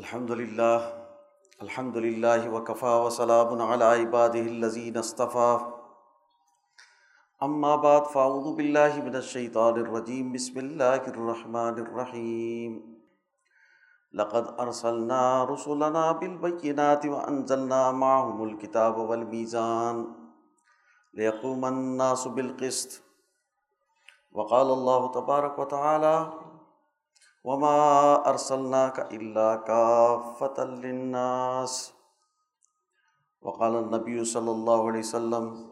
الحمد للہ الحمد للہ وکفا وسلام عباد الزین اصطفیٰ اما بعد، فاعوذ باللہ من الشیطان الرجیم، بسم اللہ الرحمن الرحیم. لقد ارسلنا رسولنا بالبینات وانزلنا معهم الكتاب والمیزان لیقوم الناس بالقسط. وقال اللہ تبارک و تعالی وما ارسلنا کا اللہ کا فتح الناس وقال النبی صلی اللہ علیہ وسلم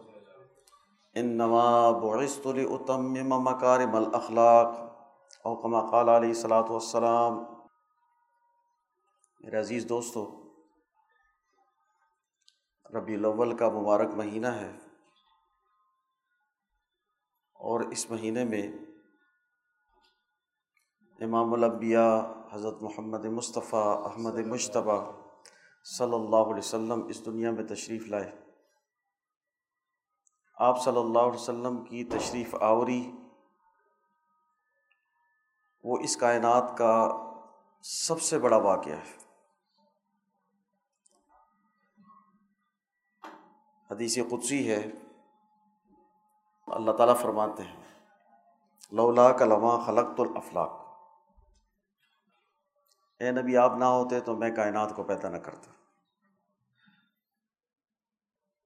انما بعثت لاتمم مکارم الاخلاق او کما قال علیہ الصلاۃ والسلام. میرے عزیز دوستو ربیع الاول کا مبارک مہینہ ہے اور اس مہینے میں امام الانبیاء حضرت محمد مصطفیٰ احمد مشتبہ صلی اللہ علیہ وسلم اس دنیا میں تشریف لائے۔ آپ صلی اللہ علیہ وسلم کی تشریف آوری، وہ اس کائنات کا سب سے بڑا واقعہ ہے۔ حدیث قدسی ہے، اللہ تعالیٰ فرماتے ہیں، لولا کلمہ خلقت الافلاق۔ اے نبی، آپ نہ ہوتے تو میں کائنات کو پیدا نہ کرتا۔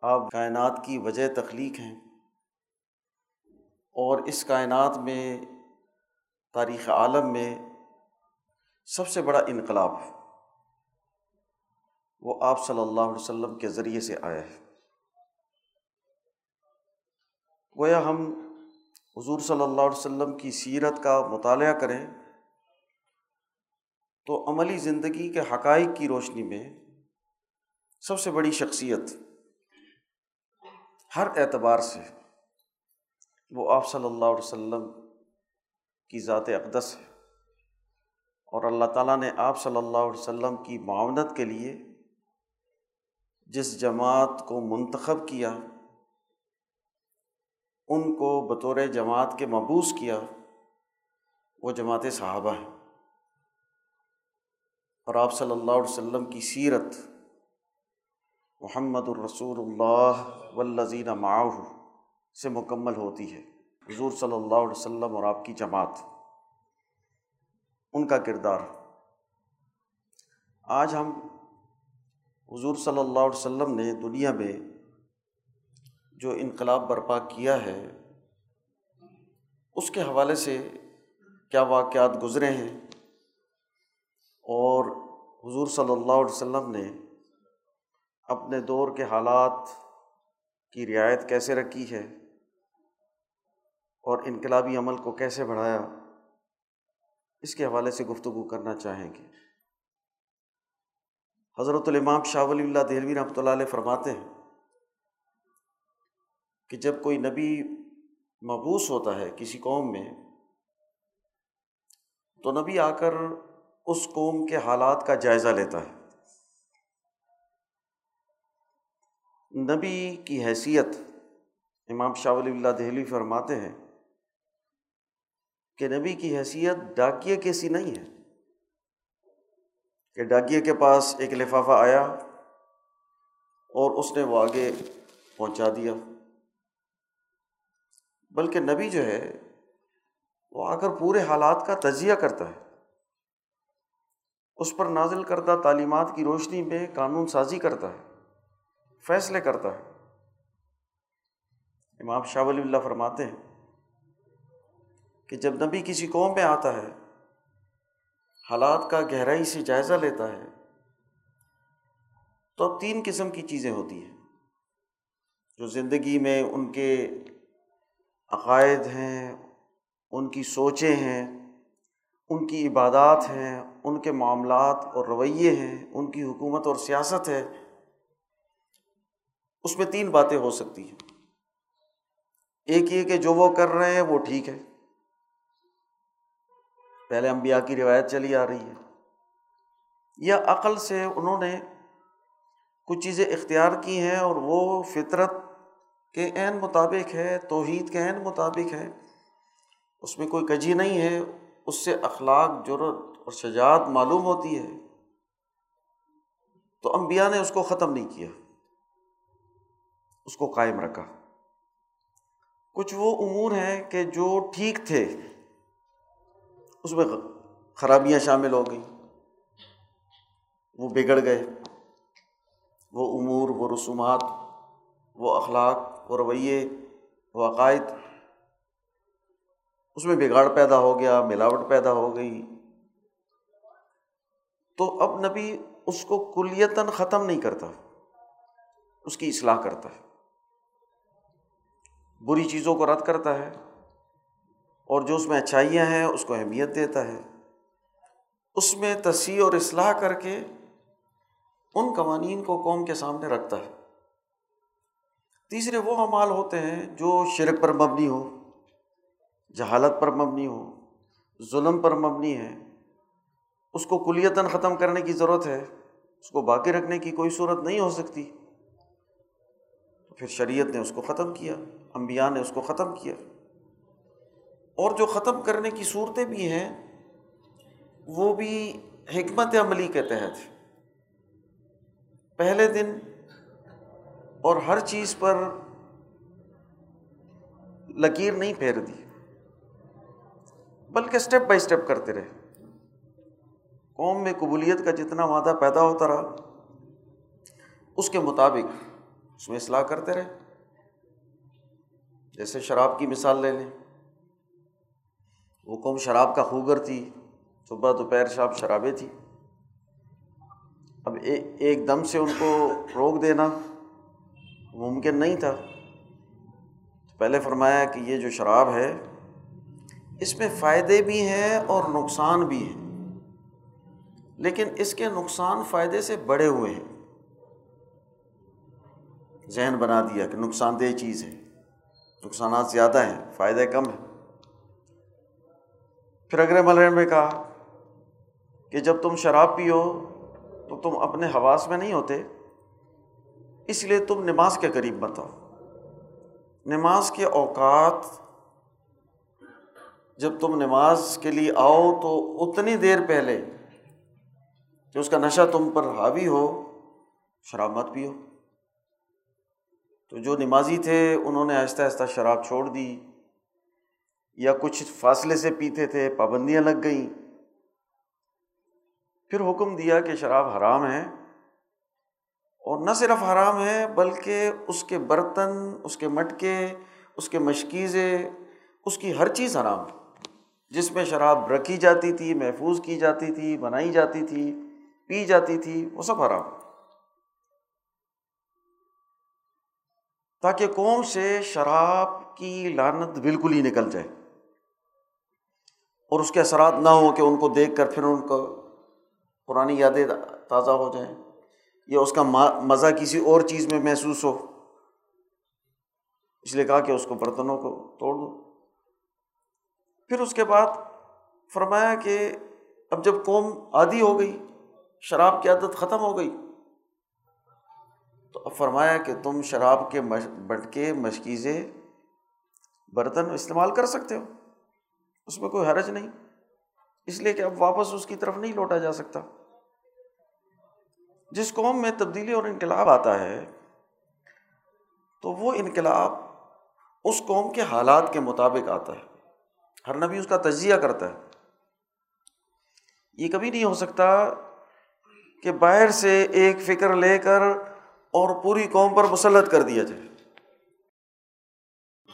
آپ کائنات کی وجہ تخلیق ہیں۔ اور اس کائنات میں، تاریخ عالم میں سب سے بڑا انقلاب ہے۔ وہ آپ صلی اللہ علیہ وسلم کے ذریعے سے آیا ہے۔ گویا ہم حضور صلی اللہ علیہ وسلم کی سیرت کا مطالعہ کریں۔ تو عملی زندگی کے حقائق کی روشنی میں سب سے بڑی شخصیت ہر اعتبار سے وہ آپ صلی اللہ علیہ وسلم کی ذات اقدس ہے اور اللہ تعالیٰ نے آپ صلی اللہ علیہ وسلم کی معاونت کے لیے جس جماعت کو منتخب کیا، ان کو بطور جماعت کے مبوس کیا، وہ جماعت صحابہ ہیں۔ اور آپ صلی اللہ علیہ وسلم کی سیرت، محمد الرسول اللہ والذین معاہ سے مکمل ہوتی ہے۔ حضور صلی اللہ علیہ وسلم اور آپ کی جماعت۔ ان کا کردار۔ آج ہم حضور صلی اللہ علیہ وسلم نے دنیا میں جو انقلاب برپا کیا ہے، اس کے حوالے سے کیا واقعات گزرے ہیں؟ اور حضور صلی اللہ علیہ وسلم نے اپنے دور کے حالات کی رعایت کیسے رکھی ہے اور انقلابی عمل کو کیسے بڑھایا، اس کے حوالے سے گفتگو کرنا چاہیں گے۔ حضرت الامام شاہ ولی اللہ دہلوی رحمۃ اللہ علیہ فرماتے ہیں کہ جب کوئی نبی مبوس ہوتا ہے کسی قوم میں، تو نبی آ کر اس قوم کے حالات کا جائزہ لیتا ہے۔ نبی کی حیثیت، امام شاہ ولی اللہ دہلی فرماتے ہیں کہ نبی کی حیثیت ڈاکیے کی سی نہیں ہے، کہ ڈاکیے کے پاس ایک لفافہ آیا اور اس نے وہ آگے پہنچا دیا۔ بلکہ نبی جو ہے، وہ آ کر پورے حالات کا تجزیہ کرتا ہے۔ اس پر نازل کردہ تعلیمات کی روشنی میں قانون سازی کرتا ہے، فیصلے کرتا ہے۔ امام شاہ ولی اللہ فرماتے ہیں کہ جب نبی کسی قوم میں آتا ہے، حالات کا گہرائی سے جائزہ لیتا ہے، تو اب تین قسم کی چیزیں ہوتی ہیں۔ جو زندگی میں ان کے عقائد ہیں، ان کی سوچیں ہیں، ان کی عبادات ہیں ان کے معاملات اور رویے ہیں، ان کی حکومت اور سیاست ہے، اس میں تین باتیں ہو سکتی ہیں۔ ایک یہ کہ جو وہ کر رہے ہیں وہ ٹھیک ہے۔ پہلے انبیاء کی روایت چلی آ رہی ہے۔ یا عقل سے انہوں نے کچھ چیزیں اختیار کی ہیں اور وہ فطرت کے عین مطابق ہے، توحید کے عین مطابق ہے، اس میں کوئی کجی نہیں ہے، اس سے اخلاق جرت اور شجاعت معلوم ہوتی ہے۔ تو امبیا نے اس کو ختم نہیں کیا۔ اس کو قائم رکھا۔ کچھ وہ امور ہیں کہ جو ٹھیک تھے۔ اس میں خرابیاں شامل ہو گئیں۔ وہ بگڑ گئے۔ وہ امور، وہ رسومات، وہ اخلاق، وہ رویے، وہ عقائد، اس میں بگاڑ پیدا ہو گیا، ملاوٹ پیدا ہو گئی۔ تو اب نبی اس کو کلیتاً ختم نہیں کرتا، اس کی اصلاح کرتا ہے۔ بری چیزوں کو رد کرتا ہے اور جو اس میں اچھائیاں ہیں، اس کو اہمیت دیتا ہے۔ اس میں تصحیح اور اصلاح کر کے ان قوانین کو قوم کے سامنے رکھتا ہے۔ تیسرے وہ اعمال ہوتے ہیں جو شرک پر مبنی ہو جہالت پر مبنی ہو ظلم پر مبنی ہے اس کو کلیتاً ختم کرنے کی ضرورت ہے، اس کو باقی رکھنے کی کوئی صورت نہیں ہو سکتی۔ پھر شریعت نے اس کو ختم کیا امبیا نے اس کو ختم کیا۔ اور جو ختم کرنے کی صورتیں بھی ہیں، وہ بھی حکمت عملی کے تحت۔ پہلے دن اور ہر چیز پر لکیر نہیں پھیر دی بلکہ اسٹیپ بائی اسٹیپ کرتے رہے۔ قوم میں قبولیت کا جتنا وعدہ پیدا ہوتا رہا، اس کے مطابق اس میں اصلاح کرتے رہے۔ جیسے شراب کی مثال لے لیں۔ وہ قوم شراب کا خوگر تھی، صبح دوپہر شام شرابیں تھی اب ایک دم سے ان کو روک دینا ممکن نہیں تھا۔ پہلے فرمایا کہ یہ جو شراب ہے، اس میں فائدے بھی ہیں اور نقصان بھی ہیں۔ لیکن اس کے نقصان فائدے سے بڑے ہوئے ہیں۔ ذہن بنا دیا کہ نقصان دہ چیز ہے۔ نقصانات زیادہ ہیں، فائدے کم ہیں۔ پھر اگلے ملے میں کہا کہ جب تم شراب پیو تو تم اپنے حواس میں نہیں ہوتے، اس لیے تم نماز کے قریب بتاؤ نماز کے اوقات جب تم نماز کے لیے آؤ تو اتنی دیر پہلے کہ اس کا نشہ تم پر حاوی ہو، شراب مت پیو۔ تو جو نمازی تھے، انہوں نے آہستہ آہستہ شراب چھوڑ دی۔ یا کچھ فاصلے سے پیتے تھے، پابندیاں لگ گئیں۔ پھر حکم دیا کہ شراب حرام ہے۔ اور نہ صرف حرام ہے، بلکہ اس کے برتن، اس کے مٹکے، اس کے مشکیزیں اس کی ہر چیز حرام۔ جس میں شراب رکھی جاتی تھی، محفوظ کی جاتی تھی، بنائی جاتی تھی پی جاتی تھی، وہ سب حرام۔ تاکہ قوم سے شراب کی لانت بالکل ہی نکل جائے اور اس کے اثرات نہ ہوں کہ ان کو دیکھ کر پھر ان کو پرانی یادیں تازہ ہو جائیں یا اس کا مزہ کسی اور چیز میں محسوس ہو۔ اس لیے کہا کہ اس کو برتنوں کو توڑ دو۔ پھر اس کے بعد فرمایا کہ اب جب قوم عادی ہو گئی شراب کی عادت ختم ہو گئی۔ تو اب فرمایا کہ تم شراب کے بٹکے، مشکیزیں برتن استعمال کر سکتے ہو۔ اس میں کوئی حرج نہیں۔ اس لیے کہ اب واپس اس کی طرف نہیں لوٹا جا سکتا۔ جس قوم میں تبدیلی اور انقلاب آتا ہے، تو وہ انقلاب اس قوم کے حالات کے مطابق آتا ہے۔ ہر نبی اس کا تجزیہ کرتا ہے۔ یہ کبھی نہیں ہو سکتا کہ باہر سے ایک فکر لے کر اور پوری قوم پر مسلط کر دیا جائے۔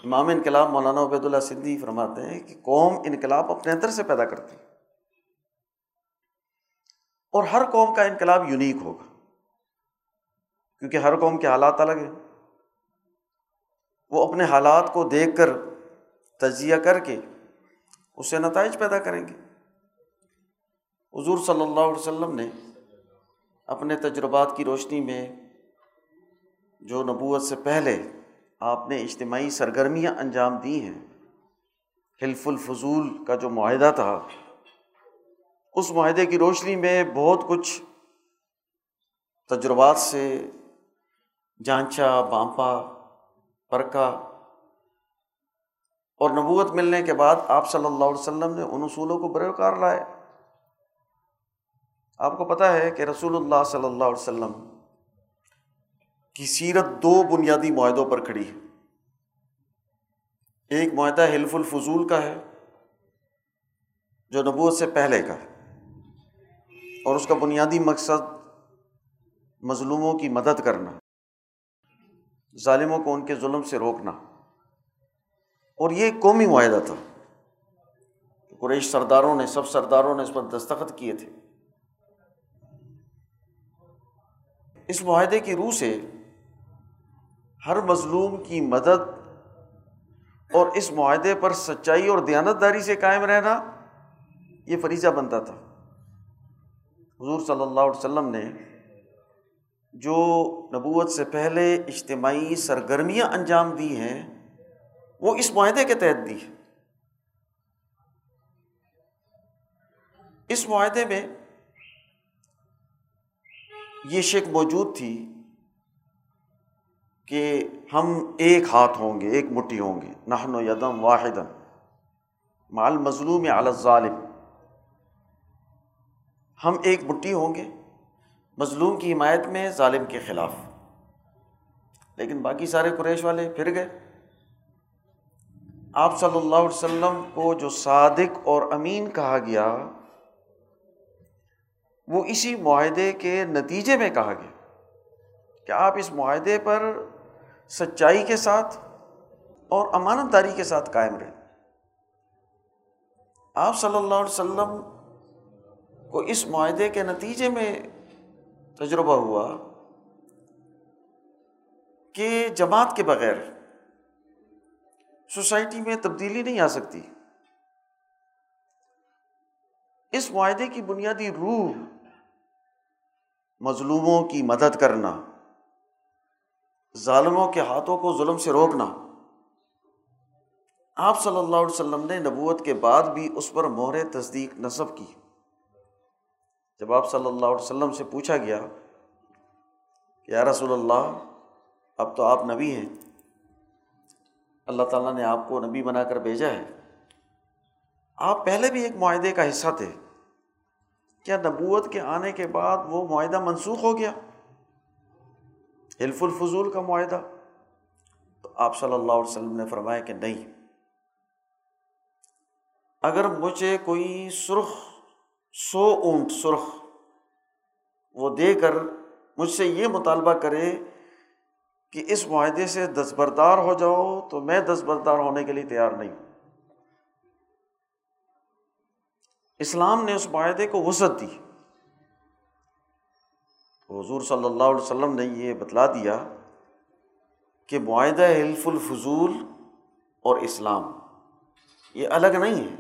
امام انقلاب مولانا عبید اللہ سندھی فرماتے ہیں کہ قوم انقلاب اپنے اندر سے پیدا کرتی اور ہر قوم کا انقلاب یونیک ہوگا۔ کیونکہ ہر قوم کے حالات الگ ہیں۔ وہ اپنے حالات کو دیکھ کر تجزیہ کر کے اس سے نتائج پیدا کریں گے۔ حضور صلی اللہ علیہ وسلم نے اپنے تجربات کی روشنی میں جو نبوت سے پہلے آپ نے اجتماعی سرگرمیاں انجام دی ہیں حلف الفضول کا جو معاہدہ تھا، اس معاہدے کی روشنی میں بہت کچھ تجربات سے جانچا، بانپا، پرکا اور نبوت ملنے کے بعد آپ صلی اللہ علیہ وسلم نے ان اصولوں کو برے کار لائے۔ آپ کو پتہ ہے کہ رسول اللہ صلی اللہ علیہ وسلم کی سیرت دو بنیادی معاہدوں پر کھڑی ہے۔ ایک معاہدہ حلف الفضول کا ہے، جو نبوت سے پہلے کا ہے، اور اس کا بنیادی مقصد مظلوموں کی مدد کرنا، ظالموں کو ان کے ظلم سے روکنا۔ اور یہ قومی معاہدہ تھا۔ قریش سرداروں نے، سب سرداروں نے اس پر دستخط کیے تھے۔ اس معاہدے کی روح سے ہر مظلوم کی مدد اور اس معاہدے پر سچائی اور دیانت داری سے قائم رہنا یہ فریضہ بنتا تھا۔ حضور صلی اللہ علیہ وسلم نے جو نبوت سے پہلے اجتماعی سرگرمیاں انجام دی ہیں، وہ اس معاہدے کے تحت دی ہے اس معاہدے میں یہ شک موجود تھی کہ ہم ایک ہاتھ ہوں گے، ایک مٹھی ہوں گے۔ نہن و یدم واحد مال مظلوم یا ظالم ہم ایک مٹھی ہوں گے۔ مظلوم کی حمایت میں، ظالم کے خلاف۔ لیکن باقی سارے قریش والے پھر گئے۔ آپ صلی اللہ علیہ وسلم کو جو صادق اور امین کہا گیا وہ اسی معاہدے کے نتیجے میں کہا گیا۔ کہ آپ اس معاہدے پر سچائی کے ساتھ اور امانت داری کے ساتھ قائم رہے آپ صلی اللہ علیہ وسلم کو اس معاہدے کے نتیجے میں تجربہ ہوا کہ جماعت کے بغیر سوسائٹی میں تبدیلی نہیں آ سکتی۔ اس معاہدے کی بنیادی روح مظلوموں کی مدد کرنا، ظالموں کے ہاتھوں کو ظلم سے روکنا۔ آپ صلی اللہ علیہ وسلم نے نبوت کے بعد بھی اس پر مہر تصدیق نصب کی۔ جب آپ صلی اللہ علیہ وسلم سے پوچھا گیا کہ یا رسول اللہ، اب تو آپ نبی ہیں۔ اللہ تعالیٰ نے آپ کو نبی بنا کر بھیجا ہے۔ آپ پہلے بھی ایک معاہدے کا حصہ تھے۔ کیا نبوت کے آنے کے بعد وہ معاہدہ منسوخ ہو گیا؟ حلف الفضول کا معاہدہ۔ تو آپ صلی اللہ علیہ وسلم نے فرمایا کہ نہیں۔ اگر مجھے کوئی سرخ، سو اونٹ سرخ وہ دے کر مجھ سے یہ مطالبہ کرے کہ اس معاہدے سے دستبردار ہو جاؤ تو میں دستبردار ہونے کے لیے تیار نہیں ہوں۔ اسلام نے اس معاہدے کو وسعت دی۔ حضور صلی اللہ علیہ وسلم نے یہ بتلا دیا کہ معاہدہ حلف الفضول اور اسلام یہ الگ نہیں ہے۔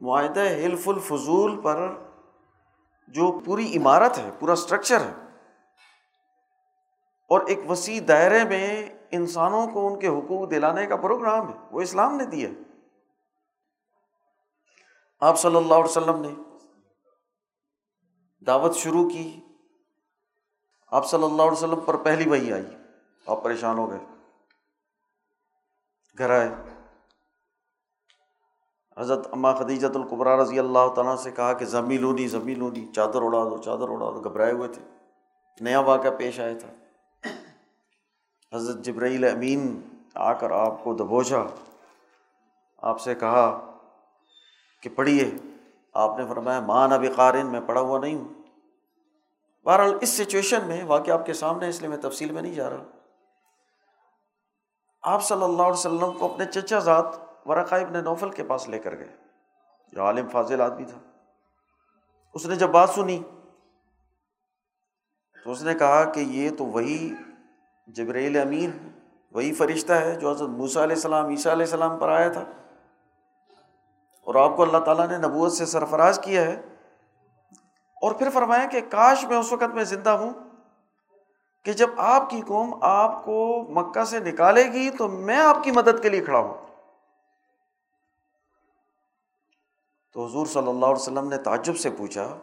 معاہدہ حلف الفضول پر جو پوری عمارت ہے، پورا اسٹرکچر ہے، اور ایک وسیع دائرے میں انسانوں کو ان کے حقوق دلانے کا پروگرام ہے، وہ اسلام نے دیا۔ ہے آپ صلی اللہ علیہ وسلم نے دعوت شروع کی۔ آپ صلی اللہ علیہ وسلم پر پہلی وہی آئی۔ آپ پریشان ہو گئے۔ گھر آئے۔ حضرت اما خدیجت القبرا رضی اللہ تعالیٰ سے کہا کہ زمین لونی زمین لونی۔ چادر اڑا دو، چادر اڑا دو۔ گھبرائے ہوئے تھے۔ نیا واقعہ پیش آیا تھا۔ حضرت جبرائیل امین آ کر آپ کو دبوچا۔ آپ سے کہا کہ پڑھیے۔ آپ نے فرمایا، ماں نبی قارن، میں پڑھا ہوا نہیں ہوں۔ بہرحال اس سچویشن میں واقعہ آپ کے سامنے، اس لیے میں تفصیل میں نہیں جا رہا۔ آپ صلی اللہ علیہ وسلم کو اپنے چچا ذات ورقا ابن نوفل کے پاس لے کر گئے۔ جو عالم فاضل آدمی تھا۔ اس نے جب بات سنی، تو اس نے کہا کہ یہ تو وہی جبریل امین، وہی فرشتہ ہے جو حضرت موسیٰ علیہ السلام، عیسیٰ علیہ السلام پر آیا تھا۔ اور آپ کو اللہ تعالیٰ نے نبوت سے سرفراز کیا ہے۔ اور پھر فرمایا کہ کاش میں اس وقت میں زندہ ہوں کہ جب آپ کی قوم آپ کو مکہ سے نکالے گی تو میں آپ کی مدد کے لیے کھڑا ہوں۔ تو حضور صلی اللہ علیہ وسلم نے تعجب سے پوچھا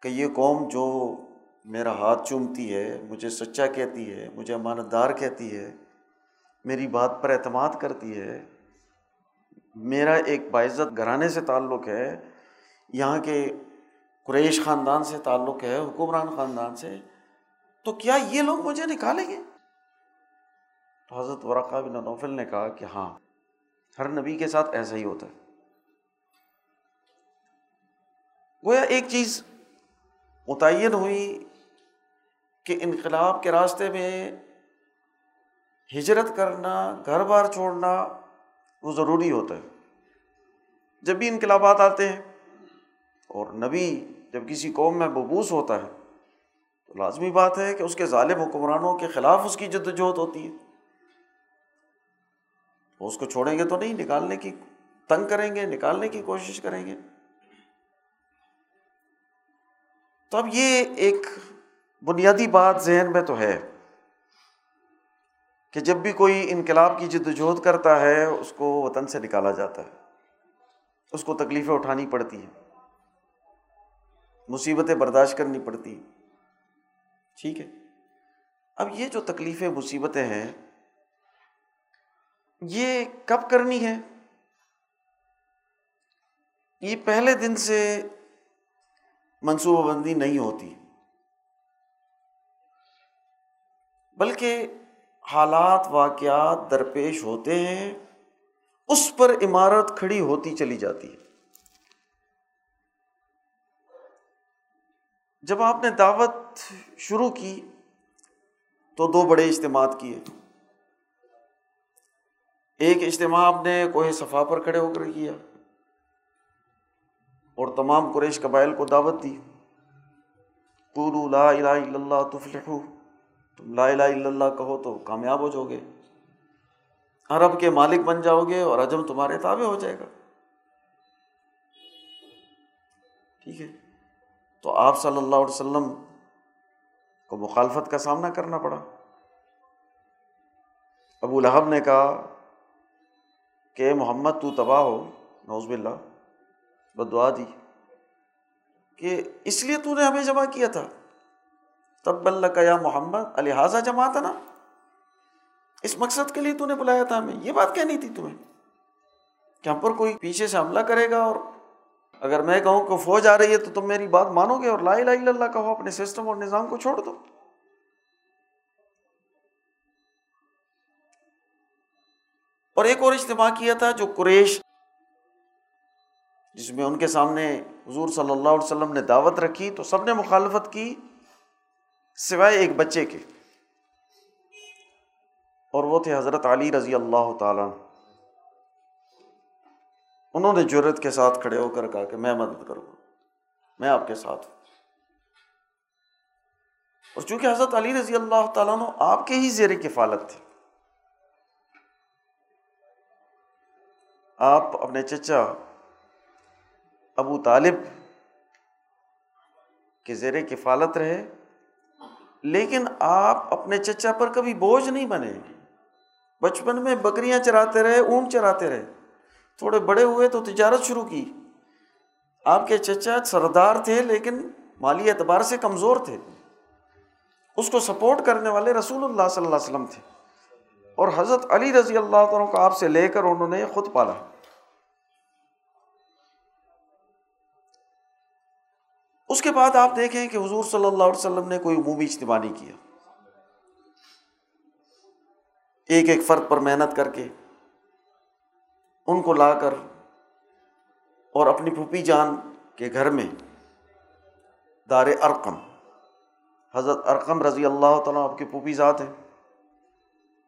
کہ یہ قوم جو میرا ہاتھ چومتی ہے، مجھے سچا کہتی ہے، مجھے امانت دار کہتی ہے، میری بات پر اعتماد کرتی ہے میرا ایک باعزت گھرانے سے تعلق ہے، یہاں کے قریش خاندان سے تعلق ہے، حکمران خاندان سے۔ تو کیا یہ لوگ مجھے نکالیں گے؟ تو حضرت ورقہ بن نوفل نے کہا کہ ہاں ہر نبی کے ساتھ ایسا ہی ہوتا ہے۔ گویا ایک چیز متعین ہوئی کہ انقلاب کے راستے میں ہجرت کرنا، گھر بار چھوڑنا وہ ضروری ہوتا ہے۔ جب بھی انقلابات آتے ہیں اور نبی جب کسی قوم میں ببوس ہوتا ہے تو لازمی بات ہے کہ اس کے ظالم حکمرانوں کے خلاف اس کی جد وجہد ہوتی ہے۔ اس کو چھوڑیں گے تو نہیں، نکالنے کی تنگ کریں گے، نکالنے کی کوشش کریں گے۔ تو اب یہ ایک بنیادی بات ذہن میں تو ہے۔ کہ جب بھی کوئی انقلاب کی جد وجہد کرتا ہے، اس کو وطن سے نکالا جاتا ہے۔ اس کو تکلیفیں اٹھانی پڑتی ہیں۔ مصیبتیں برداشت کرنی پڑتی ہیں۔ ٹھیک ہے۔ اب یہ جو تکلیفیں، مصیبتیں ہیں، یہ کب کرنی ہے یہ پہلے دن سے منصوبہ بندی نہیں ہوتی۔ بلکہ حالات، واقعات درپیش ہوتے ہیں، اس پر عمارت کھڑی ہوتی چلی جاتی ہے۔ جب آپ نے دعوت شروع کی تو دو بڑے اجتماعات کیے۔ ایک اجتماع آپ نے کوہ صفا پر کھڑے ہو کر کیا اور تمام قریش قبائل کو دعوت دی۔ پورو لا الہ الا اللہ تفلحو۔ تم لا الہ الا اللہ کہو تو کامیاب ہو جاؤ گے۔ عرب کے مالک بن جاؤ گے اور عجم تمہارے تابع ہو جائے گا۔ ٹھیک ہے۔ تو آپ صلی اللہ علیہ وسلم کو مخالفت کا سامنا کرنا پڑا۔ ابو لہب نے کہا کہ محمد تو تباہ ہو نوز باللہ، بدعا دی کہ اس لیے تو نے ہمیں جمع کیا تھا۔ تب اللہ کا یا محمد الحاظہ جمع تھا نا؟ اس مقصد کے لیے تو نے بلایا تھا ہمیں۔ یہ بات کہنی تھی تمہیں کہ ہم پر کوئی پیچھے سے حملہ کرے گا اور اگر میں کہوں کہ فوج آ رہی ہے تو تم میری بات مانو گے اور لا الہ الا اللہ کہو، اپنے سسٹم اور نظام کو چھوڑ دو۔ اور ایک اور اجتماع کیا تھا جو قریش، جس میں ان کے سامنے حضور صلی اللہ علیہ وسلم نے دعوت رکھی تو سب نے مخالفت کی۔ سوائے ایک بچے کے۔ اور وہ تھے حضرت علی رضی اللہ تعالیٰ۔ انہوں نے جرت کے ساتھ کھڑے ہو کر کہا کہ میں مدد کروں۔ گا میں آپ کے ساتھ ہوں۔ اور چونکہ حضرت علی رضی اللہ تعالیٰ آپ کے ہی زیر کفالت تھے۔ آپ اپنے چچا ابو طالب کے زیر کفالت رہے۔ لیکن آپ اپنے چچا پر کبھی بوجھ نہیں بنے۔ بچپن میں بکریاں چراتے رہے، اونٹ چراتے رہے۔ تھوڑے بڑے ہوئے تو تجارت شروع کی۔ آپ کے چچا سردار تھے لیکن مالی اعتبار سے کمزور تھے۔ اس کو سپورٹ کرنے والے رسول اللہ صلی اللہ علیہ وسلم تھے۔ اور حضرت علی رضی اللہ تعالیٰ کو آپ سے لے کر انہوں نے خود پالا۔ اس کے بعد آپ دیکھیں کہ حضور صلی اللہ علیہ وسلم نے کوئی عمومی اجتماع نہیں کیا۔ ایک ایک فرد پر محنت کر کے ان کو لا کر اور اپنی پھوپھی جان کے گھر میں دار ارقم، حضرت ارقم رضی اللہ تعالیٰ آپ کی پھوپھی ذات ہیں،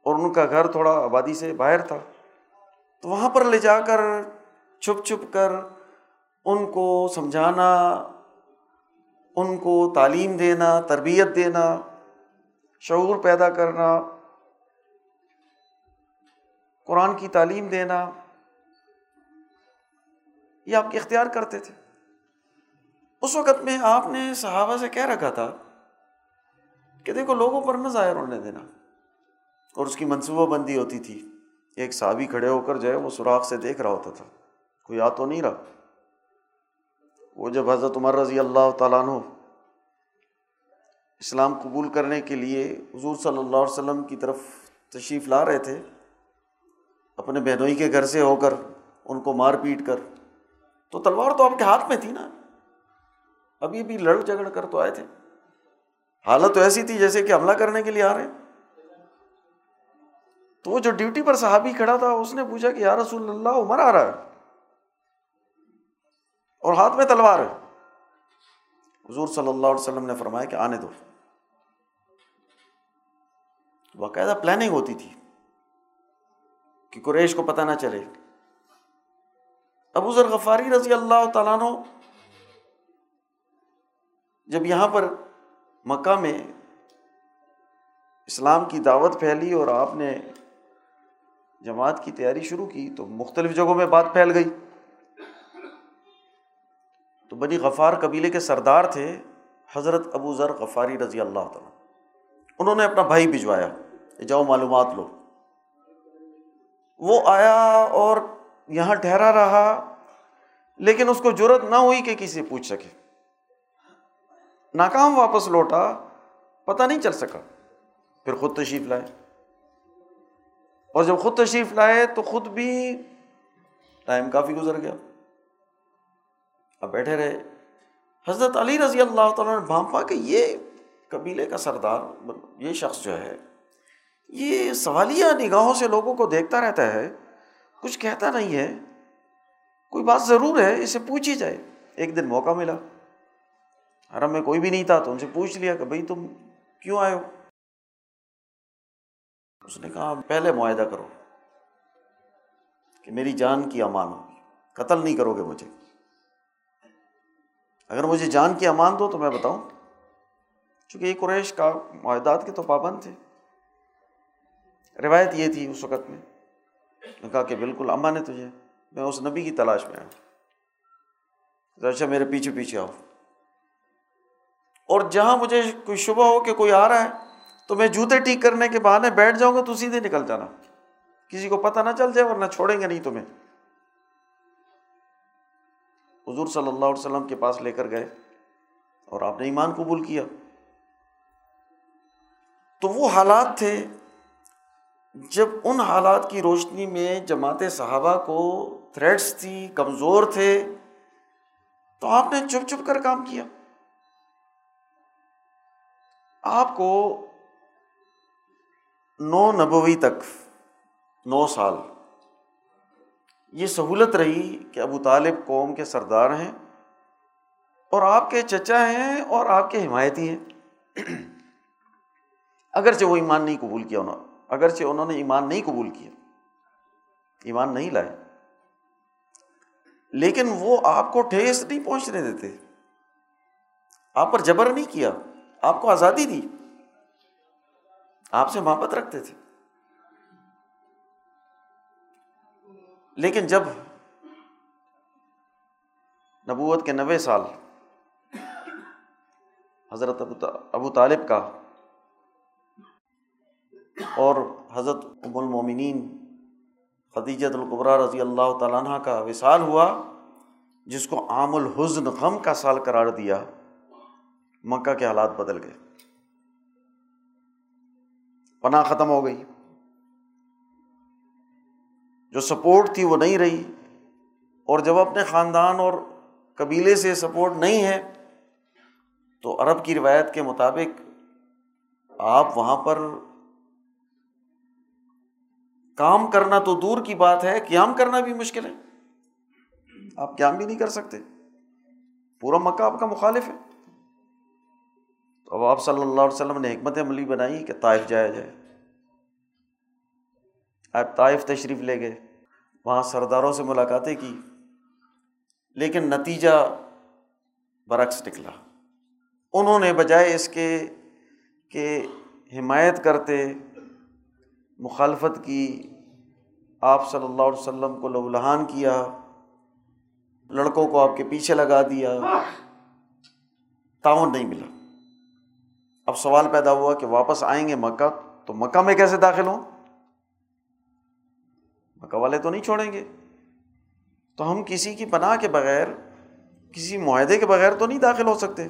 اور ان کا گھر تھوڑا آبادی سے باہر تھا۔ تو وہاں پر لے جا کر، چھپ چھپ کر ان کو سمجھانا ان کو تعلیم دینا، تربیت دینا، شعور پیدا کرنا، قرآن کی تعلیم دینا، یہ آپ کے اختیار کرتے تھے۔ اس وقت میں آپ نے صحابہ سے کہہ رکھا تھا کہ دیکھو لوگوں پر نہ ظاہر ہونے دینا۔ اور اس کی منصوبہ بندی ہوتی تھی۔ ایک صحابی کھڑے ہو کر جو ہے وہ سوراخ سے دیکھ رہا ہوتا تھا۔ کوئی آ تو نہیں رہا۔ وہ جب حضرت عمر رضی اللہ تعالیٰ عنہ اسلام قبول کرنے کے لیے حضور صلی اللہ علیہ وسلم کی طرف تشریف لا رہے تھے، اپنے بہنوئی کے گھر سے ہو کر ان کو مار پیٹ کر، تو تلوار تو آپ کے ہاتھ میں تھی نا۔ ابھی بھی لڑ جھگڑ کر تو آئے تھے۔ حالت تو ایسی تھی جیسے کہ حملہ کرنے کے لیے آ رہے تو وہ جو ڈیوٹی پر صحابی کھڑا تھا، اس نے پوچھا کہ یا رسول اللہ، عمر آ رہا ہے؟ اور ہاتھ میں تلوار ہے۔ حضور صلی اللہ علیہ وسلم نے فرمایا کہ آنے دو۔ باقاعدہ پلاننگ ہوتی تھی کہ قریش کو پتہ نہ چلے۔ ابو ذر غفاری رضی اللہ تعالیٰ جب یہاں پر مکہ میں اسلام کی دعوت پھیلی اور آپ نے جماعت کی تیاری شروع کی تو مختلف جگہوں میں بات پھیل گئی۔ تو بنی غفار قبیلے کے سردار تھے حضرت ابو ذر غفاری رضی اللہ تعالیٰ۔ انہوں نے اپنا بھائی بھجوایا۔ جاؤ معلومات لو۔ وہ آیا اور یہاں ٹھہرا رہا، لیکن اس کو ضرورت نہ ہوئی کہ کسی پوچھ سکے۔ ناکام واپس لوٹا، پتہ نہیں چل سکا۔ پھر خود تشریف لائے۔ اور جب خود تشریف لائے تو خود بھی ٹائم کافی گزر گیا۔ اب بیٹھے رہے۔ حضرت علی رضی اللہ تعالیٰ نے بھانپا کہ یہ قبیلے کا سردار، یہ شخص جو ہے، یہ سوالیہ نگاہوں سے لوگوں کو دیکھتا رہتا ہے۔ کچھ کہتا نہیں ہے۔ کوئی بات ضرور ہے، اسے پوچھی جائے۔ ایک دن موقع ملا۔ حرم میں کوئی بھی نہیں تھا، تو ان سے پوچھ لیا کہ بھائی تم کیوں آئے ہو؟ اس نے کہا، پہلے معاہدہ کرو کہ میری جان کی امان ہو قتل نہیں کرو گے مجھے۔ اگر مجھے جان کی امان دو تو میں بتاؤں۔ چونکہ یہ قریش کا معاہدات کے تو پابند تھے۔ روایت یہ تھی اس وقت میں۔ کہا کہ بالکل امان ہے تجھے، میں اس نبی کی تلاش میں آیا اچھا میرے پیچھے پیچھے آؤ۔ اور جہاں مجھے کوئی شبہ ہو کہ کوئی آ رہا ہے، تو میں جوتے ٹھیک کرنے کے بہانے بیٹھ جاؤں گا، تو سیدھے نکل جانا۔ کسی کو پتہ نہ چل جائے ورنہ چھوڑیں گے نہیں تمہیں۔ حضور صلی اللہ علیہ وسلم کے پاس لے کر گئے اور آپ نے ایمان قبول کیا۔ تو وہ حالات تھے جب ان حالات کی روشنی میں جماعت صحابہ کو تھریٹس تھی، کمزور تھے، تو آپ نے چپ چپ کر کام کیا۔ آپ کو نو نبوی تک، نو سال یہ سہولت رہی کہ ابو طالب قوم کے سردار ہیں اور آپ کے چچا ہیں اور آپ کے حمایتی ہیں۔ اگرچہ وہ ایمان نہیں قبول کیا انہوں اگرچہ انہوں نے ایمان نہیں قبول کیا، ایمان نہیں لائے۔ لیکن وہ آپ کو ٹھیس نہیں پہنچنے دیتے۔ آپ پر جبر نہیں کیا، آپ کو آزادی دی۔ آپ سے محبت رکھتے تھے۔ لیکن جب نبوت کے نوے سال حضرت ابو طالب کا اور حضرت ام المومنین خدیجت القبرا رضی اللہ تعالیٰ عنہ کا وصال ہوا، جس کو عام الحزن غم کا سال قرار دیا، مکہ کے حالات بدل گئے۔ پناہ ختم ہو گئی۔ جو سپورٹ تھی وہ نہیں رہی۔ اور جب اپنے خاندان اور قبیلے سے سپورٹ نہیں ہے، تو عرب کی روایت کے مطابق آپ وہاں پر کام کرنا تو دور کی بات ہے، قیام کرنا بھی مشکل ہے۔ آپ قیام بھی نہیں کر سکتے۔ پورا مکہ آپ کا مخالف ہے۔ تو اب آپ صلی اللہ علیہ وسلم نے حکمت عملی بنائی کہ طائف جایا جائے۔ آپ طائف تشریف لے گئے، وہاں سرداروں سے ملاقاتیں کی، لیکن نتیجہ برعکس نکلا۔ انہوں نے بجائے اس کے کہ حمایت کرتے، مخالفت کی، آپ صلی اللہ علیہ وسلم کو لہان کیا، لڑکوں کو آپ کے پیچھے لگا دیا، تعاون نہیں ملا۔ اب سوال پیدا ہوا کہ واپس آئیں گے مکہ، تو مکہ میں کیسے داخل ہوں؟ مکہ والے تو نہیں چھوڑیں گے۔ تو ہم کسی کی پناہ کے بغیر، کسی معاہدے کے بغیر تو نہیں داخل ہو سکتے۔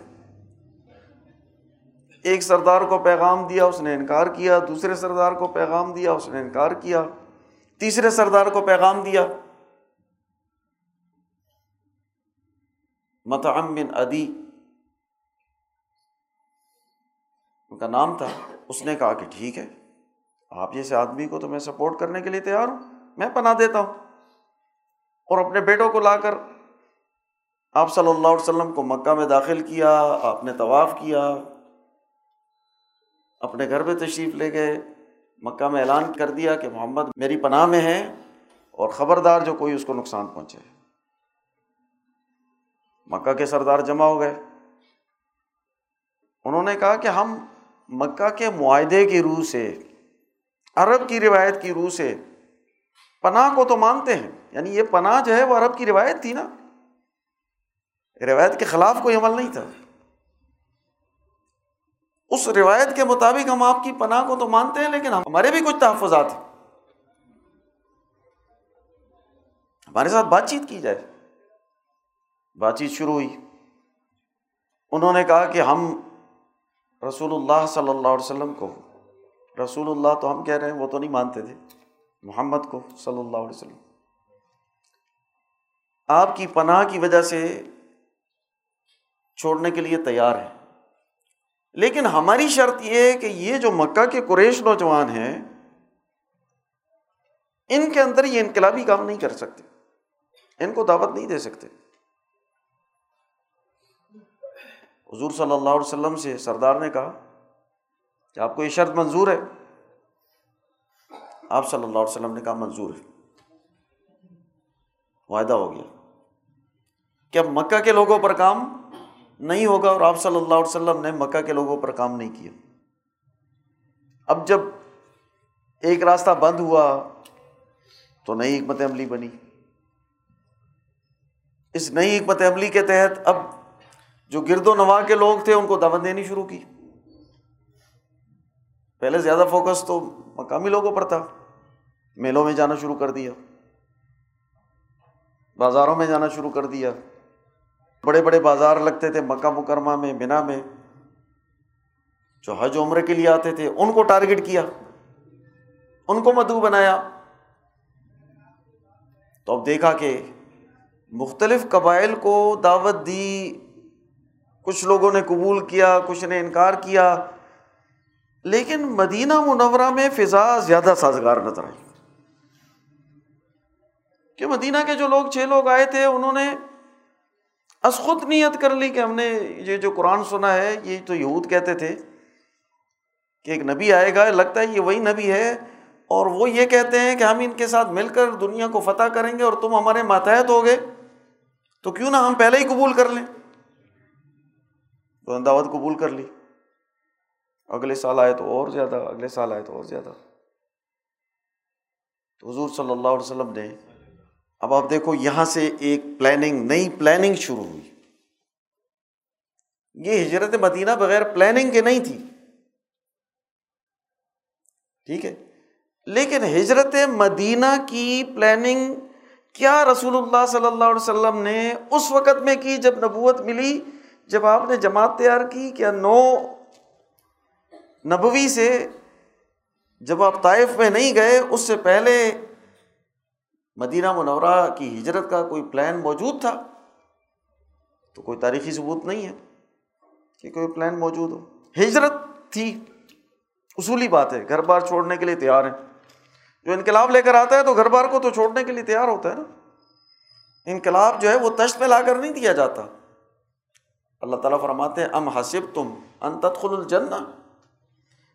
ایک سردار کو پیغام دیا، اس نے انکار کیا۔ دوسرے سردار کو پیغام دیا، اس نے انکار کیا۔ تیسرے سردار کو پیغام دیا۔ متعم بن ادی ان کا نام تھا۔ اس نے کہا کہ ٹھیک ہے، آپ جیسے آدمی کو تو میں سپورٹ کرنے کے لیے تیار ہوں۔ میں پناہ دیتا ہوں۔ اور اپنے بیٹوں کو لا کر آپ صلی اللہ علیہ وسلم کو مکہ میں داخل کیا، آپ نے طواف کیا، اپنے گھر پہ تشریف لے گئے۔ مکہ میں اعلان کر دیا کہ محمد میری پناہ میں ہے اور خبردار جو کوئی اس کو نقصان پہنچے۔ مکہ کے سردار جمع ہو گئے۔ انہوں نے کہا کہ ہم مکہ کے معاہدے کی روح سے، عرب کی روایت کی روح سے پناہ کو تو مانتے ہیں۔ یعنی یہ پناہ جو ہے وہ عرب کی روایت تھی نا۔ روایت کے خلاف کوئی عمل نہیں تھا۔ اس روایت کے مطابق ہم آپ کی پناہ کو تو مانتے ہیں، لیکن ہمارے بھی کچھ تحفظات ہیں۔ ہمارے ساتھ بات چیت کی جائے۔ بات چیت شروع ہوئی۔ انہوں نے کہا کہ ہم رسول اللہ صلی اللہ علیہ وسلم کو، رسول اللہ تو ہم کہہ رہے ہیں، وہ تو نہیں مانتے تھے۔ محمد کو صلی اللہ علیہ وسلم۔ آپ کی پناہ کی وجہ سے چھوڑنے کے لیے تیار ہے لیکن ہماری شرط یہ ہے کہ یہ جو مکہ کے قریش نوجوان ہیں، ان کے اندر یہ انقلابی کام نہیں کر سکتے۔ ان کو دعوت نہیں دے سکتے۔ حضور صلی اللہ علیہ وسلم سے سردار نے کہا کہ آپ کو یہ شرط منظور ہے۔ آپ صلی اللہ علیہ وسلم نے کہا منظور ہے۔ وعدہ ہو گیا۔ کہ اب مکہ کے لوگوں پر کام نہیں ہوگا اور آپ صلی اللہ علیہ وسلم نے مکہ کے لوگوں پر کام نہیں کیا۔ اب جب ایک راستہ بند ہوا تو نئی حکمت عملی بنی۔ اس نئی حکمت عملی کے تحت اب جو گرد و نواح کے لوگ تھے ان کو دعوت دینی شروع کی۔ پہلے زیادہ فوکس تو مقامی لوگوں پر تھا۔ میلوں میں جانا شروع کر دیا۔ بازاروں میں جانا شروع کر دیا۔ بڑے بڑے بازار لگتے تھے مکہ مکرمہ میں بنا میں۔ جو حج عمر کے لیے آتے تھے، ان کو ٹارگیٹ کیا۔ ان کو مدعو بنایا۔ تو اب دیکھا کہ مختلف قبائل کو دعوت دی۔ کچھ لوگوں نے قبول کیا، کچھ نے انکار کیا۔ لیکن مدینہ منورہ میں فضا زیادہ سازگار نظر آئی۔ کہ مدینہ کے جو لوگ، چھ لوگ آئے تھے، انہوں نے از خود نیت کر لی کہ ہم نے یہ جو قرآن سنا ہے، یہ تو یہود کہتے تھے کہ ایک نبی آئے گا، لگتا ہے یہ وہی نبی ہے، اور وہ یہ کہتے ہیں کہ ہم ان کے ساتھ مل کر دنیا کو فتح کریں گے اور تم ہمارے ماتحت ہو گئے تو کیوں نہ ہم پہلے ہی قبول کر لیں۔ تو دعوت قبول کر لی۔ اگلے سال آئے تو اور زیادہ، اگلے سال آئے تو اور زیادہ۔ تو حضور صلی اللہ علیہ وسلم نے اب آپ دیکھو یہاں سے ایک پلاننگ نئی پلاننگ شروع ہوئی۔ یہ ہجرت مدینہ بغیر پلاننگ کے نہیں تھی۔ ٹھیک ہے۔ لیکن ہجرت مدینہ کی پلاننگ کیا رسول اللہ صلی اللہ علیہ وسلم نے اس وقت میں کی جب نبوت ملی؟ جب آپ نے جماعت تیار کی کیا نو نبوی سے؟ جب آپ طائف میں نہیں گئے، اس سے پہلے مدینہ منورہ کی ہجرت کا کوئی پلان موجود تھا؟ تو کوئی تاریخی ثبوت نہیں ہے کہ کوئی پلان موجود ہو۔ ہجرت تھی۔ اصولی بات ہے، گھر بار چھوڑنے کے لیے تیار ہیں۔ جو انقلاب لے کر آتا ہے تو گھر بار کو تو چھوڑنے کے لیے تیار ہوتا ہے نا۔ انقلاب جو ہے وہ تشت میں لا کر نہیں دیا جاتا۔ اللہ تعالیٰ فرماتے ہیں، ام حسب تم ان تدخل الجنہ۔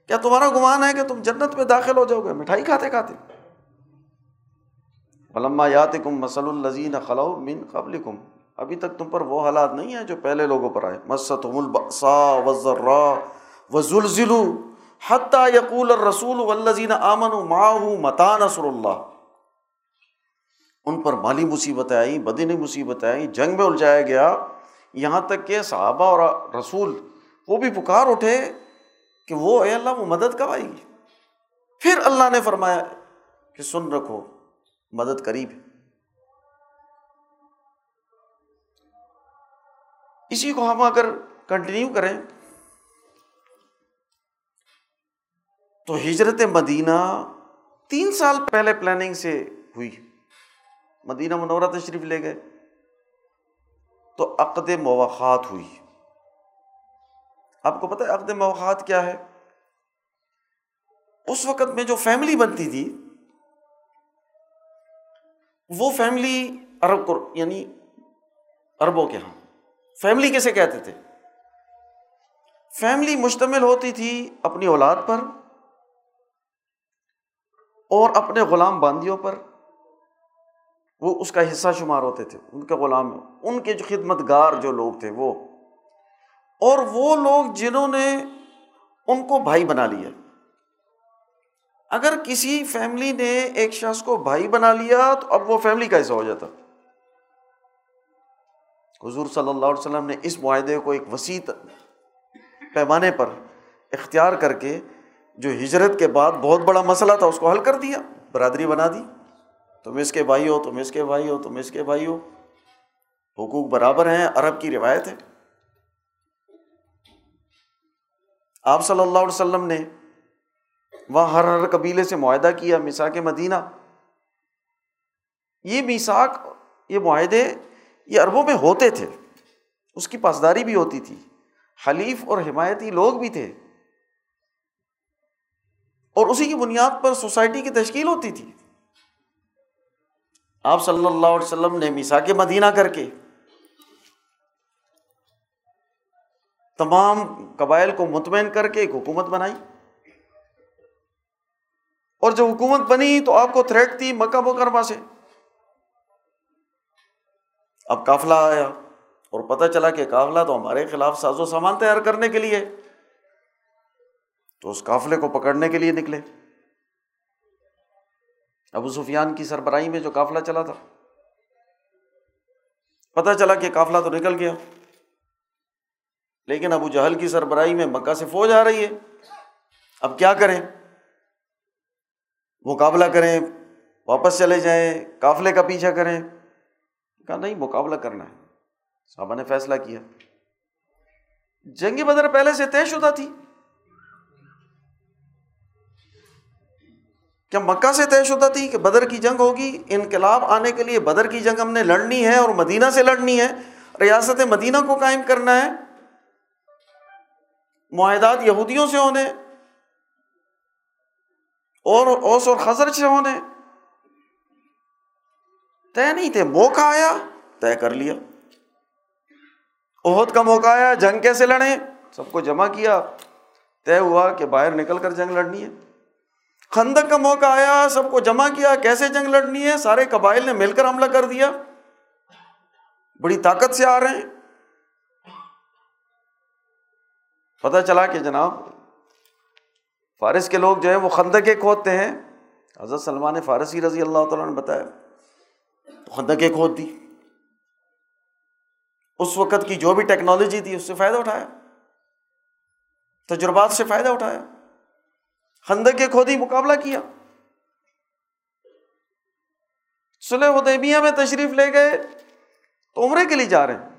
کیا تمہارا گمان ہے کہ تم جنت میں داخل ہو جاؤ گے؟ مٹھائی کھاتے کھاتے۔ علما یات کم مسل الزین خلو من قبل کم ابھی تک تم پر وہ حالات نہیں ہیں جو پہلے لوگوں پر آئے۔ مست البسا وزرا و ذلزلو حتیٰ یقول الرسول والذین آمن ماہ متا نصر اللہ ان پر مالی مصیبتیں آئیں، بدنی مصیبتیں آئیں، جنگ میں الجھایا گیا۔ یہاں تک کہ صحابہ اور رسول وہ بھی پکار اٹھے کہ وہ اے اللہ وہ مدد کب آئے گی؟ پھر اللہ نے فرمایا کہ سن رکھو مدد قریب اسی کو ہم اگر کنٹینیو کریں، تو ہجرت مدینہ تین سال پہلے پلاننگ سے ہوئی۔ مدینہ منورہ تشریف لے گئے۔ تو عقد مواقعات ہوئی۔ آپ کو پتہ ہے عقد موقعات کیا ہے؟ اس وقت میں جو فیملی بنتی تھی وہ فیملی عرب یعنی اربوں کے یہاں فیملی کیسے کہتے تھے؟ فیملی مشتمل ہوتی تھی اپنی اولاد پر اور اپنے غلام باندیوں پر۔ وہ اس کا حصہ شمار ہوتے تھے، ان کے غلام، ان کے جو خدمت گار جو لوگ تھے وہ۔ اور وہ لوگ جنہوں نے ان کو بھائی بنا لیا۔ اگر کسی فیملی نے ایک شخص کو بھائی بنا لیا تو اب وہ فیملی کا حصہ ہو جاتا۔ حضور صلی اللہ علیہ وسلم نے اس معاہدے کو ایک وسیع پیمانے پر اختیار کر کے جو ہجرت کے بعد بہت بڑا مسئلہ تھا اس کو حل کر دیا، برادری بنا دی۔ تم اس کے بھائی ہو، تم اس کے بھائی ہو، تم اس کے بھائی ہو۔ حقوق برابر ہیں، عرب کی روایت ہے۔ آپ صلی اللہ علیہ وسلم نے وہاں ہر ہر قبیلے سے معاہدہ کیا مساک مدینہ۔ یہ میساک یہ معاہدے یہ اربوں میں ہوتے تھے۔ اس کی پاسداری بھی ہوتی تھی۔ حلیف اور حمایتی لوگ بھی تھے۔ اور اسی کی بنیاد پر سوسائٹی کی تشکیل ہوتی تھی۔ آپ صلی اللہ علیہ وسلم نے میسا کے مدینہ کر کے تمام قبائل کو مطمئن کر کے ایک حکومت بنائی۔ اور جب حکومت بنی تو آپ کو تھریٹ تھی مکہ مکرمہ سے۔ اب کافلا آیا اور پتہ چلا کہ کافلا تو ہمارے خلاف ساز و سامان تیار کرنے کے لیے تو اس قافلے کو پکڑنے کے لیے نکلے۔ ابو سفیان کی سربراہی میں جو قافلہ چلا تھا۔ پتہ چلا کہ قافلہ تو نکل گیا۔ لیکن ابو جہل کی سربراہی میں مکہ سے فوج آ رہی ہے۔ اب کیا کریں؟ مقابلہ کریں، واپس چلے جائیں، قافلے کا پیچھا کریں۔ کہا، نہیں، مقابلہ کرنا ہے۔ صحابہ نے فیصلہ کیا۔ جنگی بدر پہلے سے طے شدہ تھی۔ کیا مکہ سے طے شدہ تھی کہ بدر کی جنگ ہوگی؟ انقلاب آنے کے لیے بدر کی جنگ ہم نے لڑنی ہے اور مدینہ سے لڑنی ہے۔ ریاست مدینہ کو قائم کرنا ہے۔ معاہدات یہودیوں سے ہونے۔ اور اوس اور خزر سے ہونے۔ طے نہیں تھے موقع آیا طے کر لیا۔ عہد کا موقع آیا، جنگ کیسے لڑیں؟ سب کو جمع کیا۔ طے ہوا کہ باہر نکل کر جنگ لڑنی ہے۔ خندق کا موقع آیا، سب کو جمع کیا، کیسے جنگ لڑنی ہے؟ سارے قبائل نے مل کر حملہ کر دیا۔ بڑی طاقت سے آ رہے ہیں۔ پتا چلا کہ جناب فارس کے لوگ جو ہے وہ خندقیں کھودتے ہیں۔ حضرت سلمان فارسی رضی اللہ تعالیٰ نے بتایا، تو خندقیں کھود دی۔ اس وقت کی جو بھی ٹیکنالوجی تھی، اس سے فائدہ اٹھایا۔ تجربات سے فائدہ اٹھایا۔ خندق کے کھودی مقابلہ کیا۔ سلح ادیبیہ میں تشریف لے گئے، تو عمرے کے لیے جا رہے ہیں۔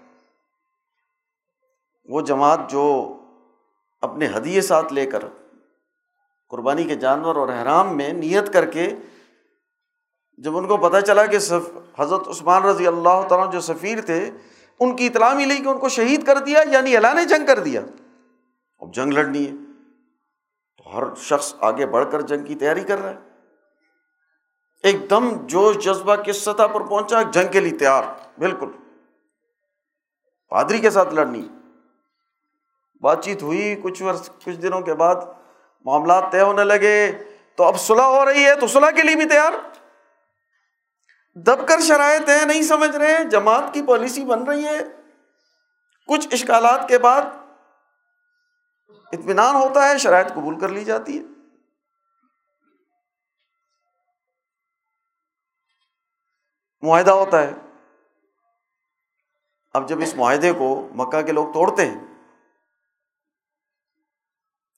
وہ جماعت جو اپنے ہدیے ساتھ لے کر قربانی کے جانور اور احرام میں نیت کر کے جب ان کو پتہ چلا کہ حضرت عثمان رضی اللہ تعالیٰ جو سفیر تھے، ان کی اطلاع ملی کہ ان کو شہید کر دیا یعنی اعلان جنگ کر دیا۔ اب جنگ لڑنی ہے۔ تو ہر شخص آگے بڑھ کر جنگ کی تیاری کر رہا ہے۔ ایک دم جوش جذبہ کس سطح پر پہنچا؟ جنگ کے لیے تیار۔ بالکل۔ پادری کے ساتھ لڑنی۔ بات چیت ہوئی کچھ ورس کچھ دنوں کے بعد معاملات طے ہونے لگے، تو اب صلاح ہو رہی ہے، تو صلاح کے لیے بھی تیار۔ دب کر شرائط ہیں نہیں سمجھ رہے، جماعت کی پالیسی بن رہی ہے۔ کچھ اشکالات کے بعد اطمینان ہوتا ہے، شرائط قبول کر لی جاتی ہے۔ معاہدہ ہوتا ہے۔ اب جب اس معاہدے کو مکہ کے لوگ توڑتے ہیں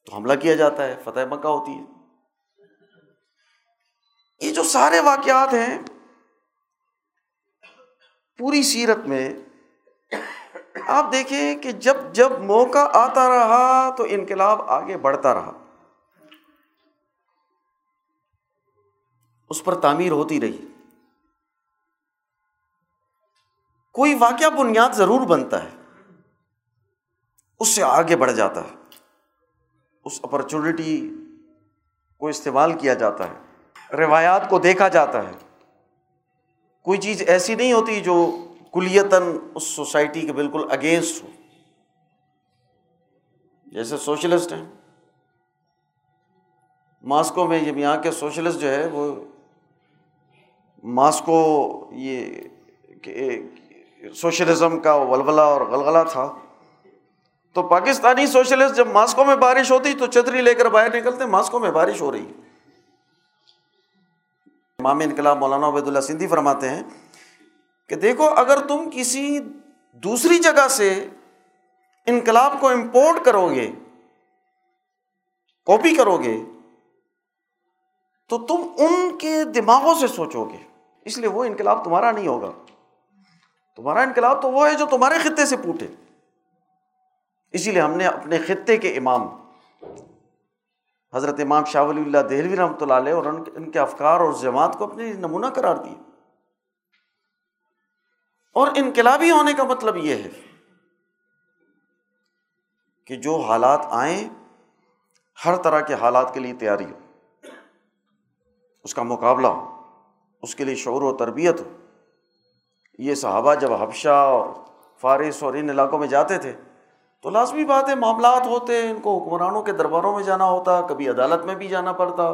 تو حملہ کیا جاتا ہے، فتح مکہ ہوتی ہے۔ یہ جو سارے واقعات ہیں، پوری سیرت میں آپ دیکھیں کہ جب جب موقع آتا رہا تو انقلاب آگے بڑھتا رہا۔ اس پر تعمیر ہوتی رہی۔ کوئی واقعہ بنیاد ضرور بنتا ہے، اس سے آگے بڑھ جاتا ہے۔ اس اپرچونیٹی کو استعمال کیا جاتا ہے۔ روایات کو دیکھا جاتا ہے۔ کوئی چیز ایسی نہیں ہوتی جو کلیتاً اس سوسائٹی کے بالکل اگینسٹ ہو۔ جیسے سوشلسٹ ہیں۔ ماسکو میں جب یہاں کے سوشلسٹ جو ہے وہ ماسکو یہ سوشلزم کا ولولہ اور غلغلہ تھا۔ تو پاکستانی سوشلسٹ جب ماسکو میں بارش ہوتی تو چتری لے کر باہر نکلتے، ماسکو میں بارش ہو رہی۔ امام انقلاب مولانا عبید اللہ سندھی فرماتے ہیں کہ دیکھو، اگر تم کسی دوسری جگہ سے انقلاب کو امپورٹ کرو گے کاپی کرو گے تو تم ان کے دماغوں سے سوچو گے اس لیے وہ انقلاب تمہارا نہیں ہوگا۔ تمہارا انقلاب تو وہ ہے جو تمہارے خطے سے پوٹے۔ اسی لیے ہم نے اپنے خطے کے امام حضرت امام شاہ ولی اللہ دہلوی رحمۃ اللہ علیہ اور ان کے افکار اور جماعت کو اپنے نمونہ قرار دیا اور انقلابی ہونے کا مطلب یہ ہے کہ جو حالات آئیں، ہر طرح کے حالات کے لیے تیاری ہو۔ اس کا مقابلہ ہو، اس کے لیے شعور و تربیت ہو۔ یہ صحابہ جب حبشہ اور فارس اور ان علاقوں میں جاتے تھے تو لازمی بات ہے، معاملات ہوتے ان کو حکمرانوں کے درباروں میں جانا ہوتا، کبھی عدالت میں بھی جانا پڑتا۔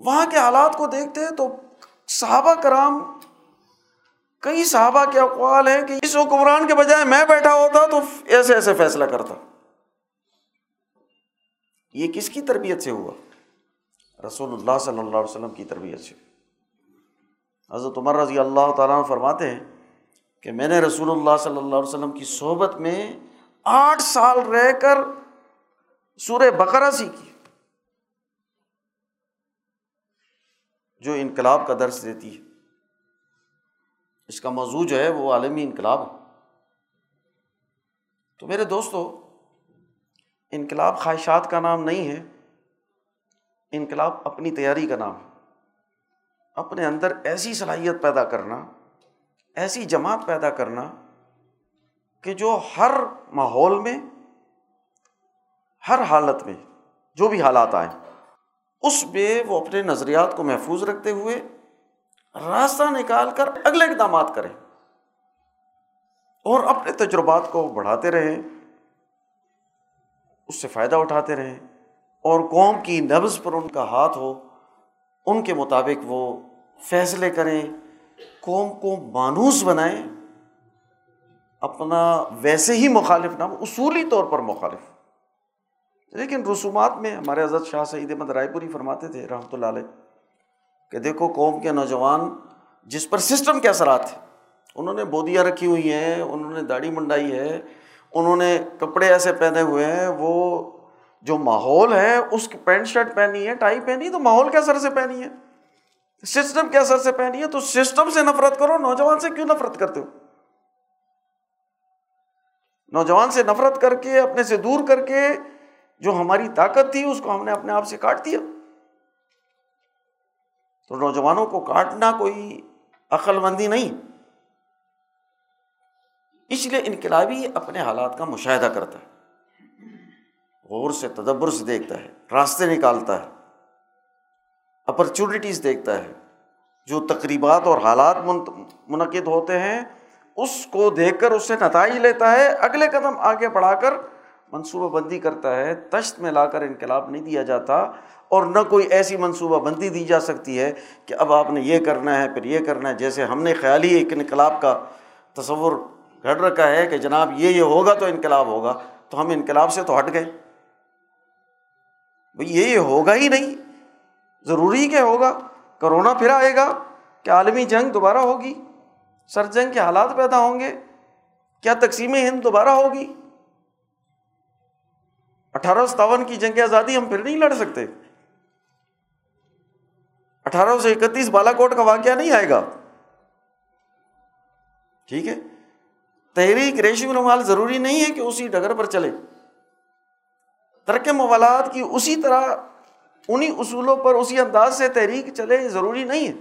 وہاں کے حالات کو دیکھتے تو صحابہ کرام، کئی صحابہ کے اقوال ہیں کہ اس حکمران کے بجائے میں بیٹھا ہوتا تو ایسے ایسے فیصلہ کرتا۔ یہ کس کی تربیت سے ہوا؟ رسول اللہ صلی اللہ علیہ وسلم کی تربیت سے۔ حضرت عمر رضی اللہ تعالیٰ فرماتے ہیں کہ میں نے رسول اللہ صلی اللہ علیہ وسلم کی صحبت میں آٹھ سال رہ کر سورہ بقرہ سیکھی جو انقلاب کا درس دیتی ہے۔ اس کا موضوع جو ہے وہ عالمی انقلاب ہے۔ تو میرے دوستو، انقلاب خواہشات کا نام نہیں ہے، انقلاب اپنی تیاری کا نام ہے۔ اپنے اندر ایسی صلاحیت پیدا کرنا ایسی جماعت پیدا کرنا کہ جو ہر ماحول میں، ہر حالت میں، جو بھی حالات آئیں، اس میں وہ اپنے نظریات کو محفوظ رکھتے ہوئے راستہ نکال کر اگلے اقدامات کریں اور اپنے تجربات کو بڑھاتے رہیں، اس سے فائدہ اٹھاتے رہیں اور قوم کی نبز پر ان کا ہاتھ ہو، ان کے مطابق وہ فیصلے کریں قوم کو مانوس بنائیں، اپنا ویسے ہی مخالف نہ اصولی طور پر مخالف۔ لیکن رسومات میں ہمارے حضرت شاہ سعید احمد رائے پوری فرماتے تھے، رحمۃ اللہ علیہ، کہ دیکھو قوم کے نوجوان جس پر سسٹم کے اثرات ہیں۔ انہوں نے بودیاں رکھی ہوئی ہیں، انہوں نے داڑھی منڈائی ہے، انہوں نے کپڑے ایسے پہنے ہوئے ہیں، وہ جو ماحول ہے، اس کی پینٹ شرٹ پہنی ہے، ٹائی پہنی، تو ماحول کے اثر سے پہنی ہے۔ سسٹم کے اثر سے پہنی ہے؟ تو سسٹم سے نفرت کرو، نوجوان سے کیوں نفرت کرتے ہو؟ نوجوان سے نفرت کر کے، اپنے سے دور کر کے جو ہماری طاقت تھی، اس کو ہم نے اپنے آپ سے کاٹ دیا۔ تو نوجوانوں کو کاٹنا کوئی عقل مندی نہیں۔ اس لیے انقلابی اپنے حالات کا مشاہدہ کرتا ہے۔ غور سے، تدبر سے دیکھتا ہے۔ راستے نکالتا ہے۔ اپرچونیٹیز دیکھتا ہے۔ جو تقریبات اور حالات منعقد ہوتے ہیں، اس کو دیکھ کر اس سے نتائج لیتا ہے۔ اگلے قدم آگے بڑھا کر منصوبہ بندی کرتا ہے۔ تشت میں لا کر انقلاب نہیں دیا جاتا اور نہ کوئی ایسی منصوبہ بندی دی جا سکتی ہے کہ اب آپ نے یہ کرنا ہے، پھر یہ کرنا ہے۔ جیسے ہم نے خیالی ایک انقلاب کا تصور گھڑ رکھا ہے کہ جناب یہ یہ ہوگا تو انقلاب ہوگا، تو ہم انقلاب سے تو ہٹ گئے۔ بھائی یہ یہ ہوگا ہی نہیں۔ ضروری کہ ہوگا؟ کرونا پھر آئے گا کہ عالمی جنگ دوبارہ ہوگی؟ سر جنگ کے حالات پیدا ہوں گے، کیا تقسیم ہند دوبارہ ہوگی؟ اٹھارہ سو ستاون کی جنگ آزادی ہم پھر نہیں لڑ سکتے۔ اٹھارہ سو اکتیس بالا کوٹ کا واقعہ نہیں آئے گا۔ ٹھیک ہے؟ تحریک ریشم رومال ضروری نہیں ہے کہ اسی ڈگر پر چلے۔ ترک موالات کی اسی طرح انہیں اصولوں پر اسی انداز سے تحریک چلے ضروری نہیں ہے۔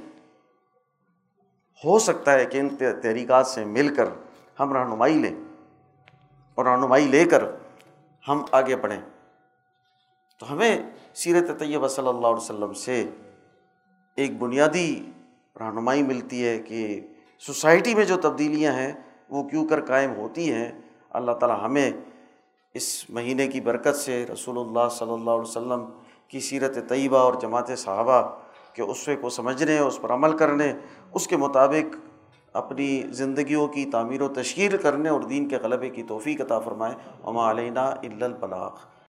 ہو سکتا ہے کہ ان تحریکات سے مل کر ہم رہنمائی لیں اور رہنمائی لے کر ہم آگے بڑھیں۔ تو ہمیں سیرت طیبہ صلی اللہ علیہ وسلم سے ایک بنیادی رہنمائی ملتی ہے کہ سوسائٹی میں جو تبدیلیاں ہیں وہ کیوں کر قائم ہوتی ہیں۔ اللہ تعالیٰ ہمیں اس مہینے کی برکت سے رسول اللہ صلی اللہ علیہ وسلم کی سیرت طیبہ اور جماعت صحابہ کے عصوے کو سمجھنے، اس پر عمل کرنے، اس کے مطابق اپنی زندگیوں کی تعمیر و تشہیر کرنے اور دین کے غلبے کی توفیق عطا فرمائے۔ عما علینہ البلاغ۔